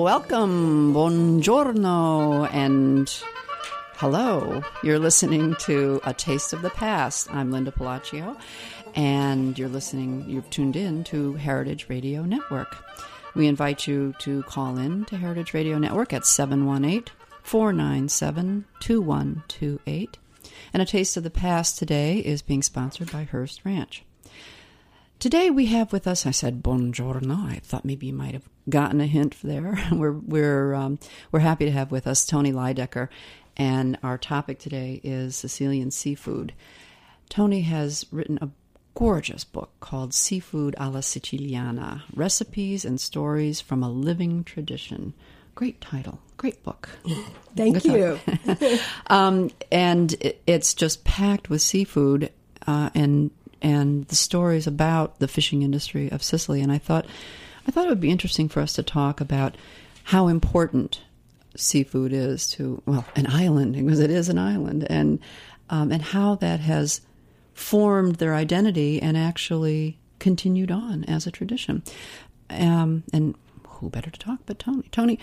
Welcome, buongiorno, and hello. You're listening to A Taste of the Past. I'm Linda Pelaccio, and you're listening, you've tuned in to Heritage Radio Network. We invite you to call in to Heritage Radio Network at 718 497 2128. And A Taste of the Past today is being sponsored by Hearst Ranch. Today we have with us. I said buongiorno. I thought maybe you might have gotten a hint there. We're we're um, we're happy to have with us Toni Lydecker, and our topic today is Sicilian seafood. Toni has written a gorgeous book called Seafood alla Siciliana: Recipes and Stories from a Living Tradition. Great title, great book. Thank Good you. um, and it, it's just packed with seafood uh, and and the stories about the fishing industry of Sicily. And I thought, I thought it would be interesting for us to talk about how important seafood is to well an island because it is an island, and um, and how that has formed their identity and actually continued on as a tradition. Um, and who better to talk but Toni? Toni,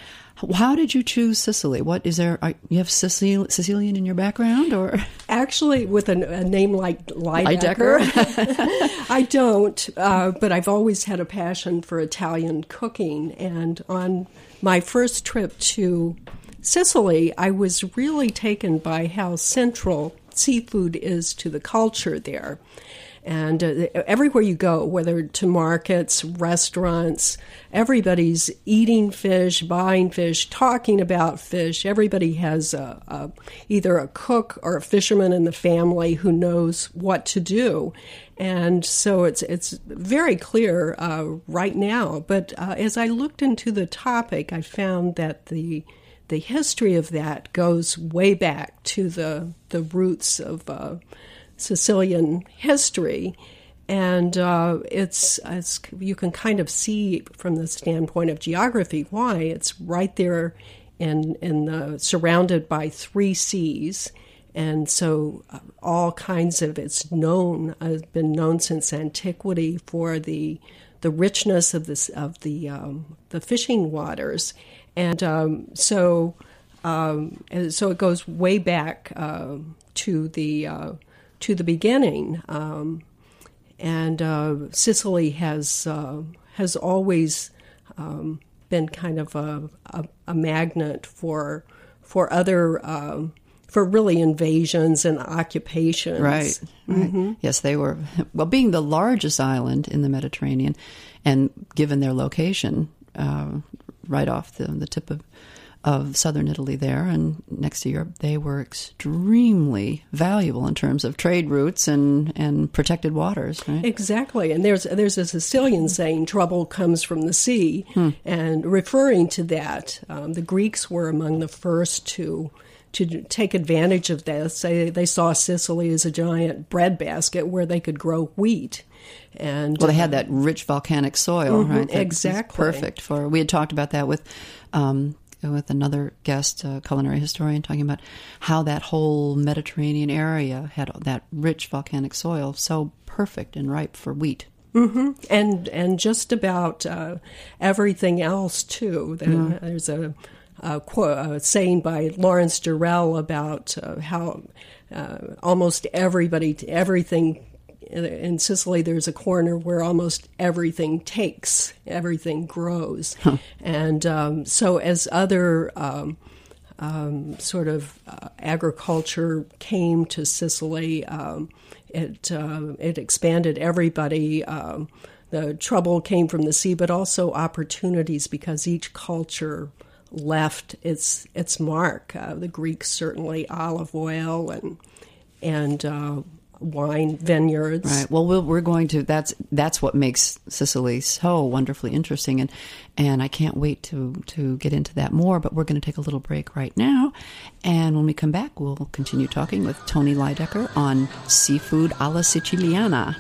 how did you choose Sicily? What is there? Are, you have Sicil- Sicilian in your background, or Actually, with a, a name like Lydecker, I don't. Uh, but I've always had a passion for Italian cooking, and on my first trip to Sicily, I was really taken by how central seafood is to the culture there. And uh, everywhere you go, whether to markets, restaurants, everybody's eating fish, buying fish, talking about fish. Everybody has a, a, either a cook or a fisherman in the family who knows what to do. And so it's it's very clear uh, right now. But uh, as I looked into the topic, I found that the the history of that goes way back to the the roots of uh, Sicilian history, and uh, it's, it's you can kind of see from the standpoint of geography why it's right there in in the surrounded by three seas. And so, uh, all kinds of it's known, has uh, been known since antiquity for the the richness of this of the um, the fishing waters, and um, so um, so it goes way back uh, to the uh, to the beginning. Um, and uh, Sicily has uh, has always um, been kind of a, a, a, magnet for for other um, for really invasions and occupations. Right. right. Mm-hmm. Yes, they were. Well, being the largest island in the Mediterranean, and given their location uh, right off the, the tip of of southern Italy there and next to Europe, they were extremely valuable in terms of trade routes and, and protected waters. Right? Exactly, and there's there's a Sicilian saying, "Trouble comes from the sea," hmm. and referring to that, um, the Greeks were among the first to to take advantage of this. They, they saw Sicily as a giant breadbasket where they could grow wheat. And well, they had uh, that rich volcanic soil, mm-hmm, right? That's exactly perfect for. We had talked about that with. Um, with another guest, a culinary historian, talking about how that whole Mediterranean area had that rich volcanic soil, so perfect and ripe for wheat. Mm-hmm. And and just about uh, everything else too. Mm-hmm. There's a uh, quote, uh, saying by Lawrence Durrell about uh, how uh, almost everybody, everything in Sicily, there's a corner where almost everything takes, everything grows. Huh. And um, so, as other um, um, sort of uh, agriculture came to Sicily, um, it, uh, it expanded everybody um, the trouble came from the sea, but also opportunities because each culture left its its mark. Uh, the Greeks certainly olive oil and and uh, wine vineyards. Right. Well, we are going to. That's that's what makes Sicily so wonderfully interesting, and and I can't wait to to get into that more. But we're going to take a little break right now, and when we come back, we'll continue talking with Toni Lydecker on seafood alla Siciliana.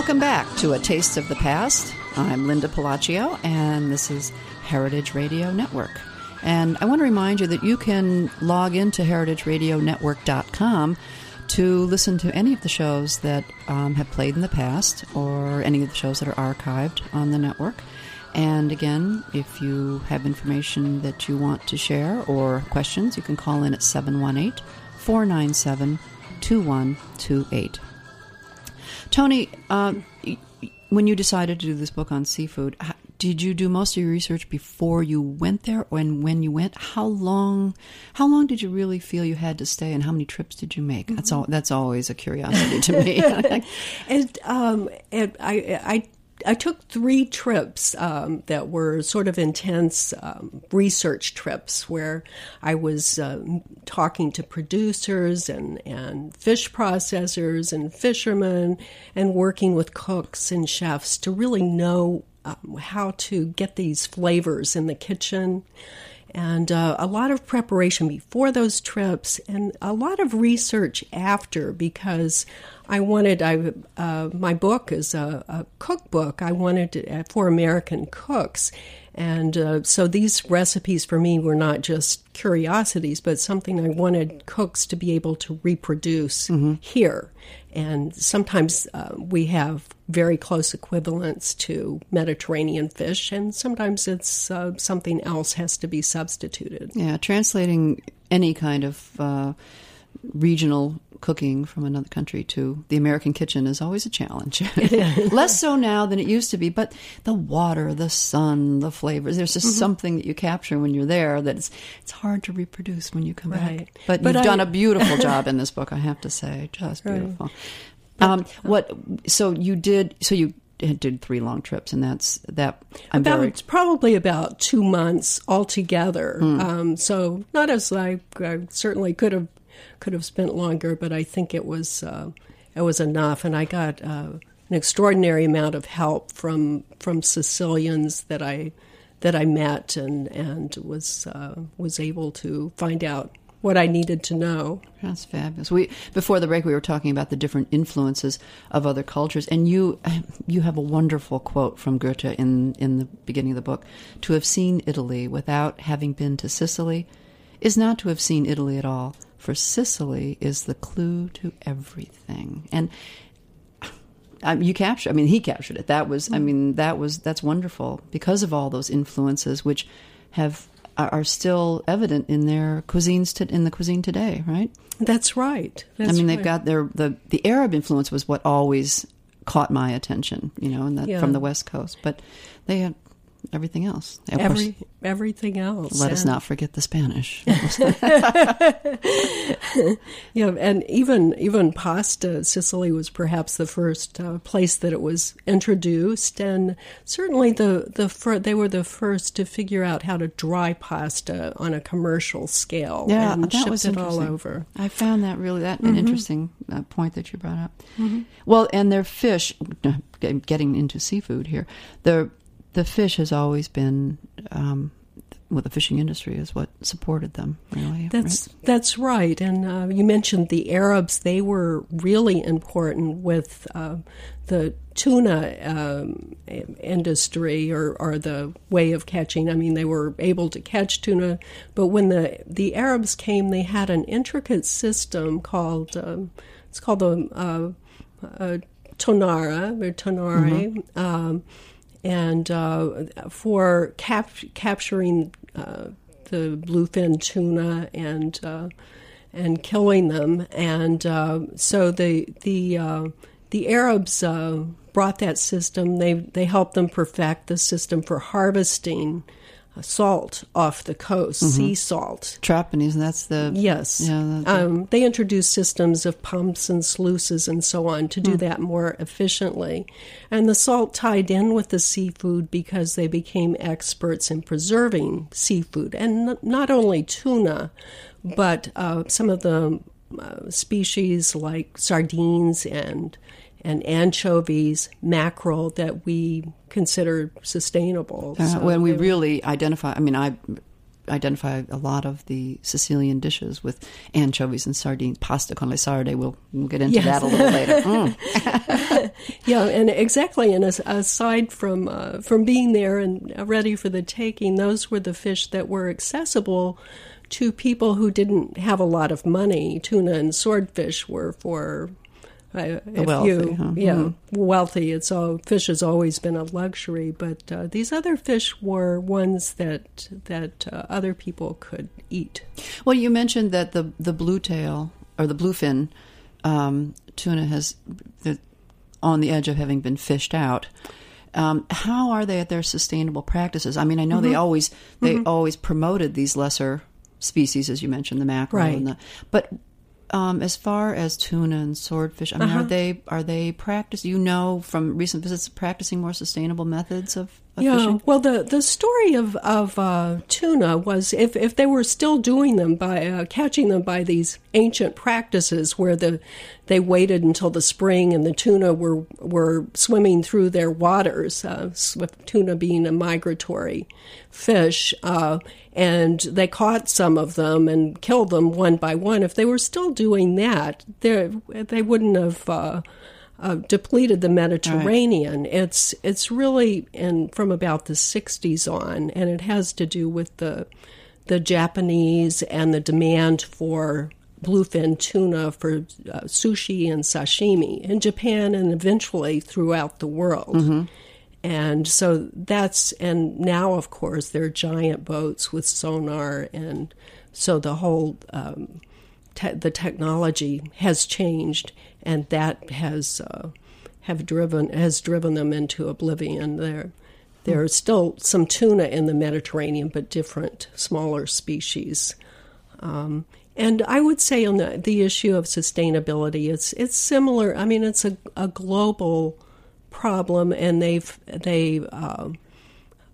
Welcome back to A Taste of the Past. I'm Linda Pelaccio, and this is Heritage Radio Network. And I want to remind you that you can log into heritageradionetwork.com to listen to any of the shows that um, have played in the past or any of the shows that are archived on the network. And again, if you have information that you want to share or questions, you can call in at 718 497 2128. Toni, uh, when you decided to do this book on seafood, did you do most of your research before you went there, and when you went, how long? How long did you really feel you had to stay, and how many trips did you make? Mm-hmm. That's all. That's always a curiosity to me. and, um, and I, I I took three trips um, that were sort of intense um, research trips where I was uh, talking to producers and, and fish processors and fishermen and working with cooks and chefs to really know um, how to get these flavors in the kitchen and uh, a lot of preparation before those trips and a lot of research after because I wanted I uh, my book is a, a cookbook. I wanted to, uh, for American cooks and uh, so these recipes for me were not just curiosities, but something I wanted cooks to be able to reproduce mm-hmm. here. And sometimes uh, we have very close equivalents to Mediterranean fish, and sometimes it's uh, something else has to be substituted. Yeah, translating any kind of uh, regional cooking from another country to the American kitchen is always a challenge. Less so now than it used to be, but the water, the sun, the flavors, there's just mm-hmm. something that you capture when you're there that it's, it's hard to reproduce when you come right. back. But, but you've I, done a beautiful job in this book, I have to say. Just beautiful. Right. Um, what, so you did, so you did three long trips, and that's that. I'm about very... probably about two months altogether. Mm. Um, so not as I, I, certainly could have could have spent longer, but I think it was uh, it was enough, and I got uh, an extraordinary amount of help from from Sicilians that I that I met and and was uh, was able to find out what I needed to know. That's fabulous. We before the break we were talking about the different influences of other cultures, and you you have a wonderful quote from Goethe in in the beginning of the book: "To have seen Italy without having been to Sicily is not to have seen Italy at all." For Sicily is the clue to everything. And um, you captured, I mean, he captured it. That was, I mm. mean, that was, that's wonderful because of all those influences which have are, are still evident in their cuisines to, in the cuisine today, right? That's right. That's I mean, right. they've got their the the Arab influence was what always caught my attention, you know, and that Yeah. from the West Coast, but they had everything else. Of Every, course, everything else. let us not forget the Spanish. Yeah, and even even pasta, Sicily was perhaps the first uh, place that it was introduced, and certainly the the fir- they were the first to figure out how to dry pasta on a commercial scale. Yeah, and that was it all over. I found that really that Mm-hmm. an interesting uh, point that you brought up. Well, and their fish, getting into seafood here, the the fish has always been. Um, well, the fishing industry is what supported them, really. That's right? that's right, and uh, you mentioned the Arabs. They were really important with uh, the tuna um, industry or, or the way of catching. I mean, they were able to catch tuna, but when the the Arabs came, they had an intricate system called um, it's called the uh, uh, tonnara or tonnare. Um, and uh, for cap- capturing uh, the bluefin tuna and uh, and killing them, and uh, so the the uh, the Arabs uh, brought that system. They they helped them perfect the system for harvesting salt off the coast, sea salt. Trapanese, that's the Yes. Yeah, the- um, they introduced systems of pumps and sluices and so on to do that more efficiently. And the salt tied in with the seafood because they became experts in preserving seafood. And n- not only tuna, but uh, some of the uh, species like sardines and and anchovies, mackerel that we consider sustainable. Uh, So when we really identify, I mean, I identify a lot of the Sicilian dishes with anchovies and sardines, pasta con le sarde. We'll, we'll get into Yes. that a little later. Mm. Yeah, and exactly. And as, aside from uh, from being there and ready for the taking, those were the fish that were accessible to people who didn't have a lot of money. Tuna and swordfish were for if wealthy, you, huh? yeah, Mhm. wealthy. It's all fish has always been a luxury, but uh, these other fish were ones that that uh, other people could eat. Well, you mentioned that the the blue tail or the bluefin um, tuna has the, on the edge of having been fished out. Um, how are they at their sustainable practices? I mean, I know Mm-hmm. they always they always promoted these lesser species, as you mentioned, the mackerel Right. and the. But um, as far as tuna and swordfish, I mean, Uh-huh. are they are they practice? You know from recent visits, practicing more sustainable methods of, of Yeah, fishing. well, the the story of of uh, tuna was if if they were still doing them by uh, catching them by these ancient practices where the they waited until the spring and the tuna were were swimming through their waters, uh, with tuna being a migratory fish, uh, and they caught some of them and killed them one by one. If they were still doing that, they they wouldn't have. Uh, uh, depleted the Mediterranean. It's it's really in from about the '60s on, and it has to do with the the Japanese and the demand for bluefin tuna for uh, sushi and sashimi in Japan and eventually throughout the world. And so that's and now of course there are giant boats with sonar and so the whole um, te- the technology has changed, and that has uh, have driven has driven them into oblivion. There, there are still some tuna in the Mediterranean, but different, smaller species. Um, and I would say on the, the issue of sustainability, it's it's similar. I mean, it's a, a global problem, and they've they. Um,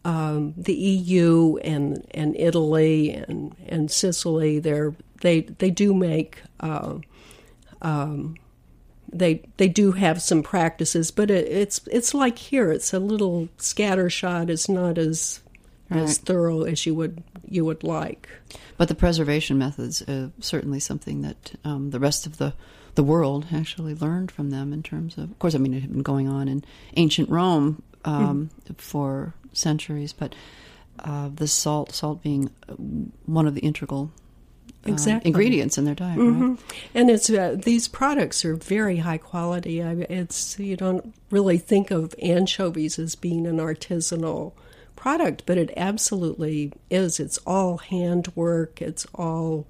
um, the EU and, and Italy and, and Sicily, they're, they they do make uh, um, they they do have some practices, but it, it's it's like here, it's a little scattershot. It's not as as thorough as you would you would like. But the preservation methods uh, certainly something that um, the rest of the the world actually learned from them in terms of. Of course, I mean it had been going on in ancient Rome um, for centuries, but uh, the salt salt being one of the integral. uh, ingredients in their diet, right? And it's uh, these products are very high quality. I, it's you don't really think of anchovies as being an artisanal product, but it absolutely is. It's all handwork. It's all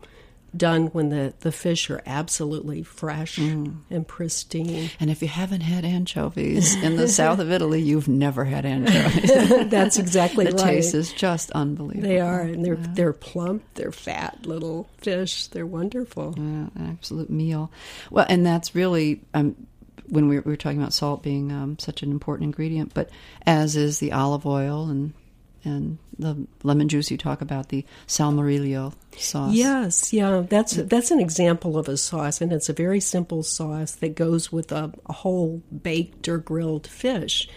done when the, the fish are absolutely fresh mm. and pristine. And if you haven't had anchovies in the south of Italy, you've never had anchovies. That's exactly the right. The taste is just unbelievable. They are, and they're yeah. they're plump, they're fat little fish. They're wonderful. Yeah, an absolute meal. Well, and that's really. Um, when we were, we were, talking about salt being um, such an important ingredient, but as is the olive oil and and the lemon juice you talk about the salmoriglio sauce. Yes, yeah, that's that's an example of a sauce, and it's a very simple sauce that goes with a, a whole baked or grilled fish.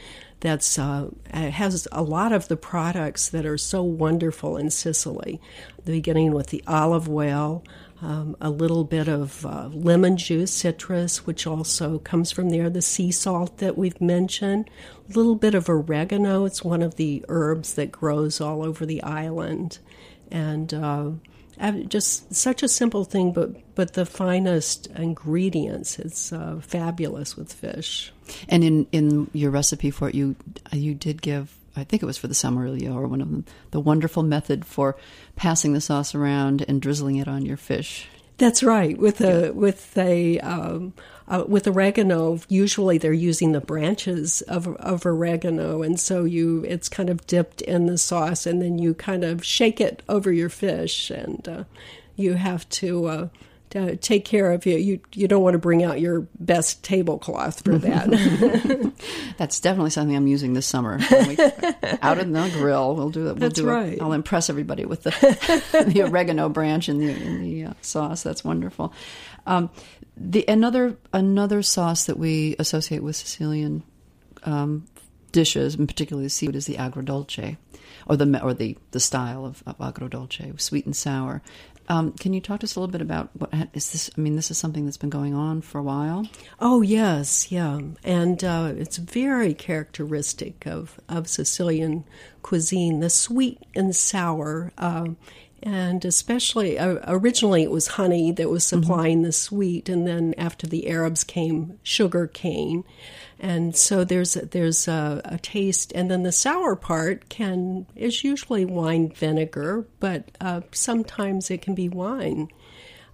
That's uh, has a lot of the products that are so wonderful in Sicily. Beginning with the olive oil, um, a little bit of uh, lemon juice, citrus, which also comes from there, the sea salt that we've mentioned, a little bit of oregano. It's one of the herbs that grows all over the island. And uh, just such a simple thing, but, but the finest ingredients. It's uh, fabulous with fish. And in, in your recipe for it, you, you did give I think it was for the Salmoriglio or one of them, the wonderful method for passing the sauce around and drizzling it on your fish. That's right. With a with a um, uh, with oregano, usually they're using the branches of of oregano, and so you it's kind of dipped in the sauce, and then you kind of shake it over your fish, and uh, you have to uh, to take care of you. You you don't want to bring out your best tablecloth for that. That's definitely something I'm using this summer. We, out in the grill, we'll do it. We'll That's do right. it. I'll impress everybody with the the oregano branch in the in the uh, sauce. That's wonderful. Um, the another another sauce that we associate with Sicilian um, dishes, and particularly seafood, is the agrodolce, or the or the the style of, of agrodolce, sweet and sour. Um, can you talk to us a little bit about what is this? I mean, this is something that's been going on for a while. Oh yes, yeah, and uh, it's very characteristic of of Sicilian cuisine. The sweet and sour. Uh, and especially uh, originally it was honey that was mm-hmm. supplying mm-hmm. the sweet and then after the arabs came sugar cane and so there's there's a, a, taste, and then the sour part can is usually wine vinegar, but uh, sometimes it can be wine.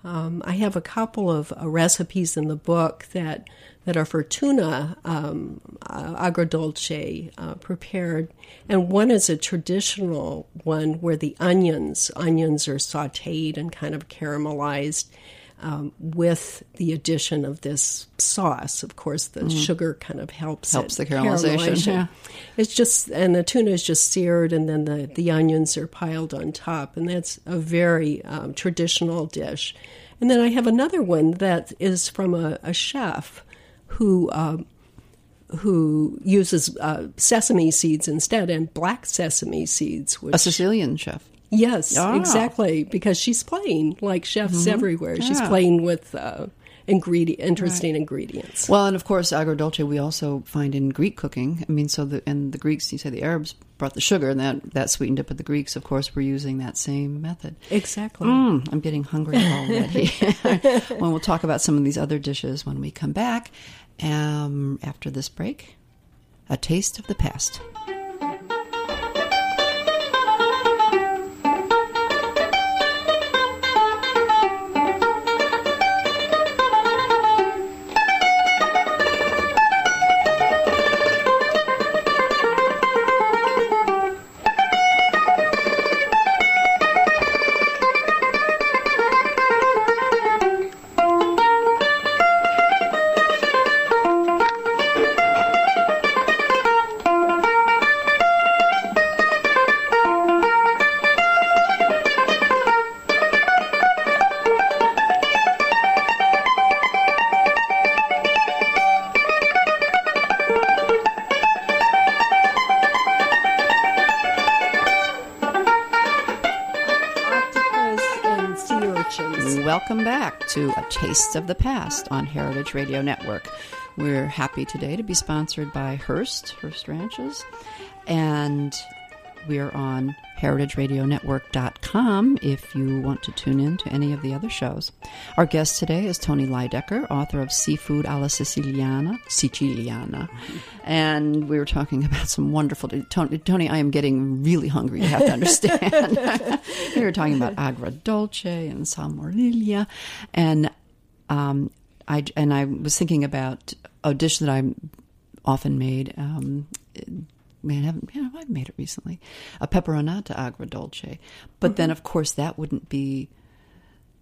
Um, I have a couple of uh, recipes in the book that that are for tuna um, uh, agrodolce uh, prepared, and one is a traditional one where the onions onions are sautéed and kind of caramelized, um, with the addition of this sauce. Of course, the mm. sugar kind of helps helps the caramelization. caramelization. Yeah. It's just and the tuna is just seared, and then the the onions are piled on top, and that's a very um, traditional dish. And then I have another one that is from a, a chef who. Um, who uses uh, sesame seeds instead and black sesame seeds. Which, a Sicilian chef. Yes, ah. exactly. Because she's playing like chefs mm-hmm. everywhere. She's yeah. playing with uh, ingredient, interesting right. ingredients. Well, and of course, agrodolce we also find in Greek cooking. I mean, so the and the Greeks, you say the Arabs brought the sugar, and that that sweetened it, but the Greeks, of course, were using that same method. Exactly. Mm, I'm getting hungry already. when we'll talk about some of these other dishes when we come back um, after this break. A taste of the past. To A Taste of the Past on Heritage Radio Network. We're happy today to be sponsored by Hearst, Hearst Ranches, and we're on heritageradionetwork.com if you want to tune in to any of the other shows. Our guest today is Toni Lydecker, author of Seafood alla Siciliana, Siciliana. And we were talking about some wonderful. Tony, Toni I am getting really hungry, you have to understand. we were talking about agrodolce and salmonella. And um, I, and I was thinking about a dish that I often made. Um, man, I haven't, know, I've made it recently, a peperonata agrodolce. But mm-hmm. then, of course, that wouldn't be,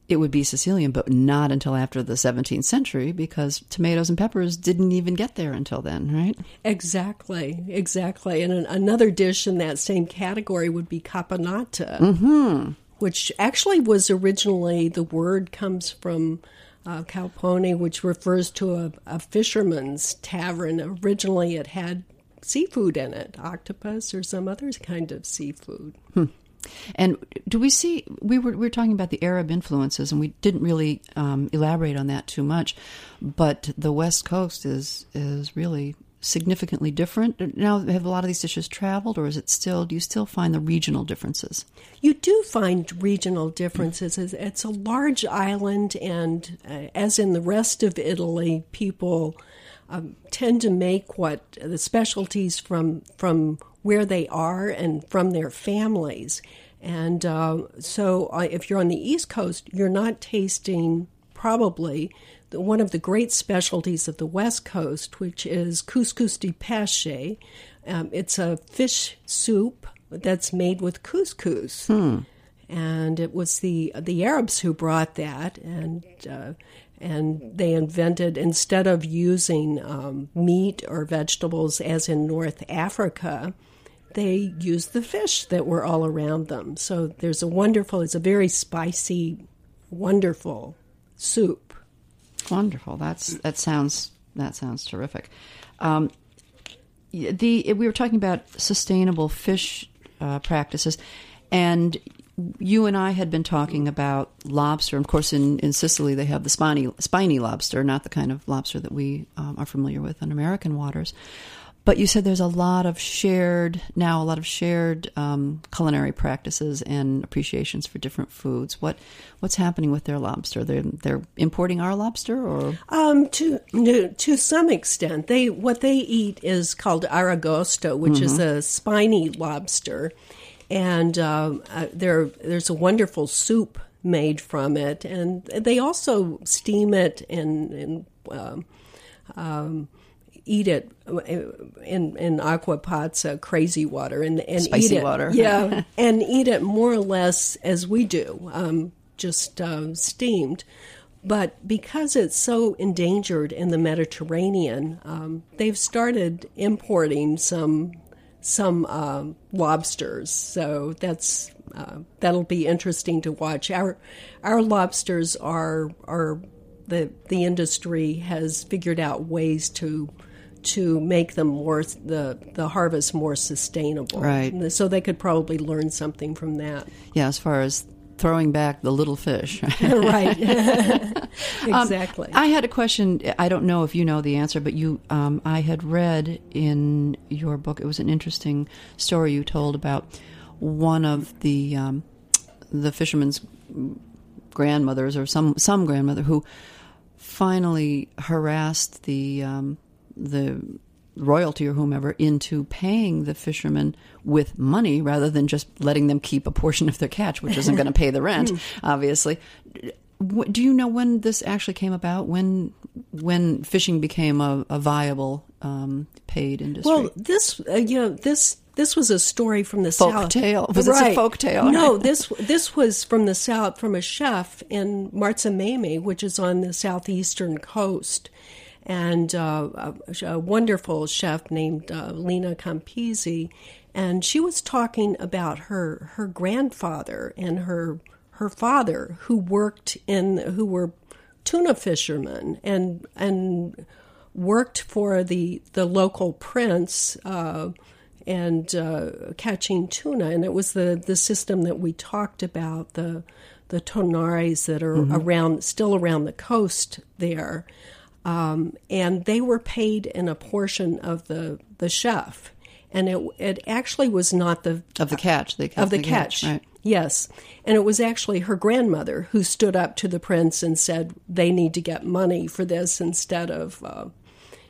it would be Sicilian, but not until after the 17th century because tomatoes and peppers didn't even get there until then, right? Exactly, exactly. And an, another dish in that same category would be caponata, mm-hmm. which actually was originally, the word comes from uh, Calpone, which refers to a, a, fisherman's tavern. Originally, it had seafood in it, octopus or some other kind of seafood. Hmm. And do we see? We were we were talking about the Arab influences, and we didn't really um, elaborate on that too much. But the West Coast is is really significantly different now. Have a lot of these dishes traveled, or is it still? Do you still find the regional differences? You do find regional differences. It's a large island, and uh, as in the rest of Italy, people um, tend to make what the specialties from from where they are and from their families. And uh, so, uh, if you're on the East Coast, you're not tasting probably the, one of the great specialties of the West Coast, which is couscous de pesce. Um, it's a fish soup that's made with couscous. Hmm. And it was the the Arabs who brought that, and uh, and they invented instead of using um, meat or vegetables as in North Africa, they used the fish that were all around them. So there's a wonderful, it's a very spicy, wonderful soup. Wonderful. That's that sounds that sounds terrific. Um, the we were talking about sustainable fish uh, practices, and you and I had been talking about lobster. Of course, in, in Sicily, they have the spiny, spiny lobster, not the kind of lobster that we um, are familiar with in American waters. But you said there's a lot of shared, now a lot of shared um, culinary practices and appreciations for different foods. What What's happening with their lobster? They're, they're importing our lobster or? Um, to, to some extent. They What they eat is called aragosta, which mm-hmm. is a spiny lobster and uh, uh, there there's a wonderful soup made from it, and they also steam it and, and um, um, eat it in in acqua pazza, crazy water, and, and Spicy eat it, water, yeah, and eat it more or less as we do, um, just uh, steamed. But because it's so endangered in the Mediterranean, um, they've started importing some some uh, lobsters. So that's uh, that'll be interesting to watch. Our our lobsters are are the the industry has figured out ways to to make them more the the harvest more sustainable. Right. So they could probably learn something from that. Yeah, as far as throwing back the little fish. right. exactly. Um, I had a question. I don't know if you know the answer, but you, um, I had read in your book. It was an interesting story you told about one of the um, the fishermen's grandmothers or some some grandmother who finally harassed the um, the royalty or whomever into paying the fishermen with money rather than just letting them keep a portion of their catch, which isn't going to pay the rent, hmm. obviously. Do you know when this actually came about? When when fishing became a, a viable um, paid industry? Well, this uh, you know this this was a story from the folk south. tale. Was right. this a folk tale? no, this this was from the south from a chef in Marzamemi, which is on the southeastern coast, and uh, a, a, wonderful chef named uh, Lena Campisi, and she was talking about her her grandfather and her her father who worked in who were tuna fishermen and and worked for the the local prince uh, and uh, catching tuna. And it was the the system that we talked about the the tonnares that are mm-hmm. around still around the coast there um, and they were paid in a portion of the, the chef. and it it actually was not the of the catch the, of the, the catch. catch. Right. Yes, and it was actually her grandmother who stood up to the prince and said they need to get money for this instead of uh,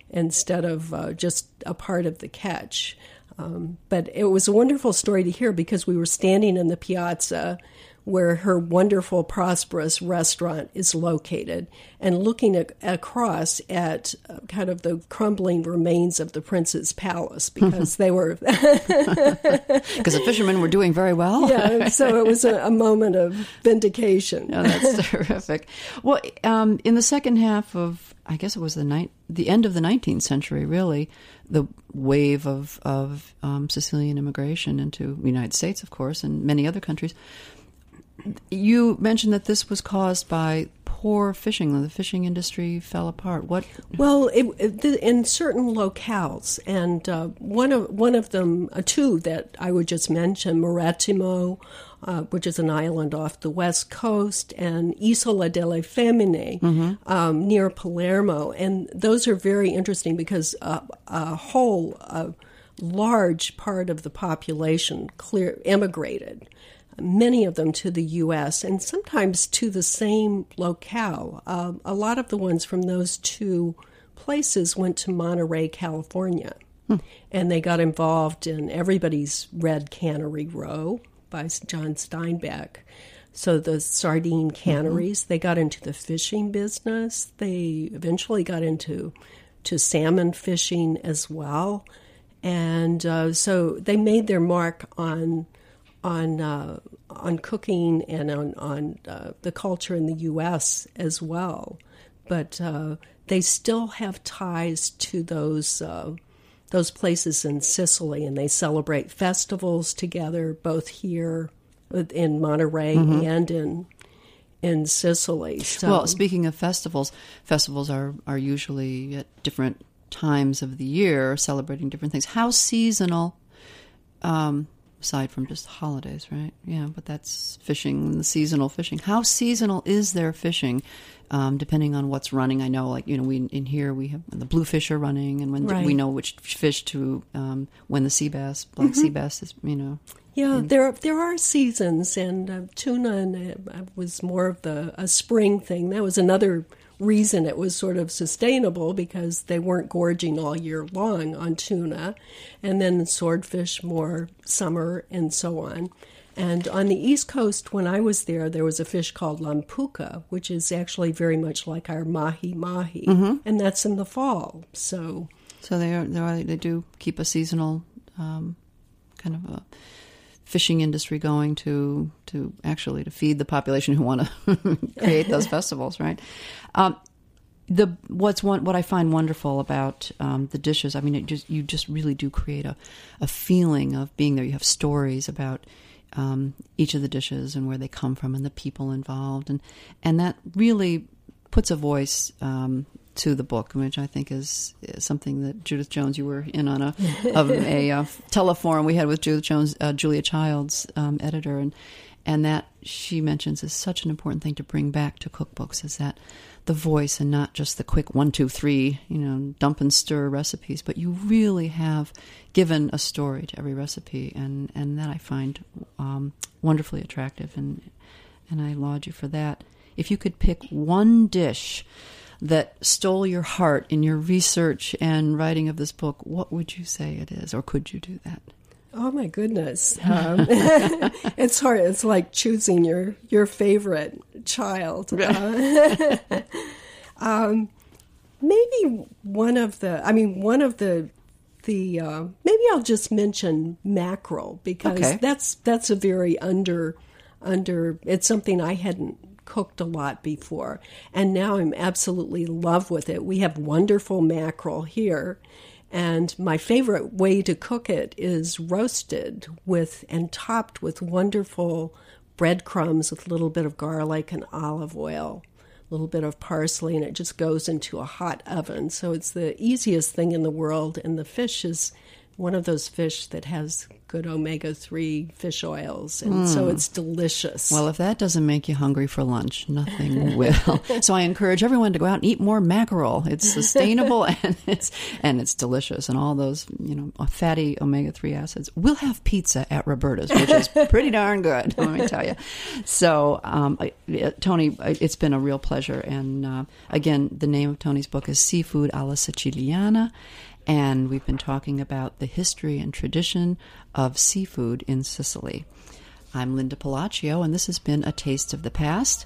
instead of uh, just a part of the catch. Um, but it was a wonderful story to hear because we were standing in the piazza where her wonderful, prosperous restaurant is located, and looking at, across at uh, kind of the crumbling remains of the prince's palace because they were. Because the fishermen were doing very well. yeah, so it was a, a moment of vindication. Oh, that's terrific. Well, um, in the second half of, I guess it was the night, the end of the 19th century, really, the wave of of um, Sicilian immigration into the United States, of course, and many other countries you mentioned that this was caused by poor fishing. The fishing industry fell apart. What? Well, it, it, in certain locales, and uh, one of one of them, uh, two that I would just mention, Marettimo, uh, which is an island off the west coast, and Isola delle Femmine mm-hmm. um, near Palermo, and those are very interesting because uh, a whole large part of the population clear immigrated many of them to the U.S. and sometimes to the same locale. Uh, a lot of the ones from those two places went to Monterey, California, hmm. and they got involved in Everybody's read Cannery Row by John Steinbeck. So the sardine mm-hmm. canneries, mm-hmm. they got into the fishing business. They eventually got into to salmon fishing as well, and uh, so they made their mark on on uh, on cooking and on on uh, the culture in the U.S. as well, but uh, they still have ties to those uh, those places in Sicily, and they celebrate festivals together, both here in Monterey mm-hmm. and in in Sicily. So. Well, speaking of festivals, festivals are are usually at different times of the year, celebrating different things. How seasonal? Um, aside from just holidays, right? Yeah, but that's fishing, the seasonal fishing. How seasonal is their fishing? Um, depending on what's running, I know, like you know, we in here we have the bluefish are running, and when right. we know which fish to um, when the sea bass, black mm-hmm. sea bass is, you know. Yeah, there there are seasons, and uh, tuna and, uh, was more of the a spring thing. That was another reason it was sort of sustainable because they weren't gorging all year long on tuna, and then swordfish more summer and so on. And on the East Coast, when I was there, there was a fish called lampuca, which is actually very much like our mahi mahi, mm-hmm. and that's in the fall. So, so they are, they, are, they do keep a seasonal um, kind of a fishing industry going to to actually to feed the population who want to create those festivals, right? Um, the what's one what I find wonderful about um, the dishes. I mean, just you just really do create a a feeling of being there. You have stories about. Um, each of the dishes and where they come from and the people involved and and that really puts a voice um, to the book, which I think is, something that Judith Jones, you were in on a of a uh, teleforum we had with Judith Jones, uh, Julia Childs, um, editor, and and that she mentions is such an important thing to bring back to cookbooks is that the voice and not just the quick one two three you know dump and stir recipes, but you really have given a story to every recipe, and and that I find um, wonderfully attractive, and and I laud you for that. If you could pick one dish that stole your heart in your research and writing of this book, what would you say it is, or could you do that? Oh my goodness, um, it's hard. It's like choosing your your favorite child. Uh, um, maybe one of the. I mean, one of the the. Uh, maybe I'll just mention mackerel because okay. that's that's a very under under. It's something I hadn't cooked a lot before, and now I'm absolutely in love with it. We have wonderful mackerel here, and my favorite way to cook it is roasted with and topped with wonderful breadcrumbs with a little bit of garlic and olive oil, a little bit of parsley, and it just goes into a hot oven. So it's the easiest thing in the world, and the fish is one of those fish that has good omega 3 fish oils, and mm. so it's delicious. Well, if that doesn't make you hungry for lunch, nothing will. So I encourage everyone to go out and eat more mackerel. It's sustainable and it's and it's delicious, and all those you know fatty omega 3 acids. We'll have pizza at Roberta's, which is pretty darn good, let me tell you. So, um, Toni, it's been a real pleasure. And uh, again, the name of Toni's book is Seafood alla Siciliana and we've been talking about the history and tradition of seafood in Sicily. I'm Linda Pelaccio, and this has been A Taste of the Past.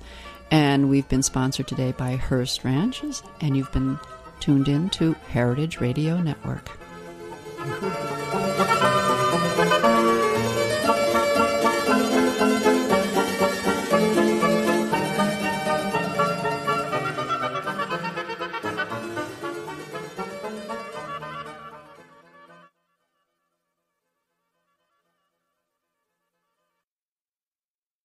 And we've been sponsored today by Hearst Ranches, and you've been tuned in to Heritage Radio Network.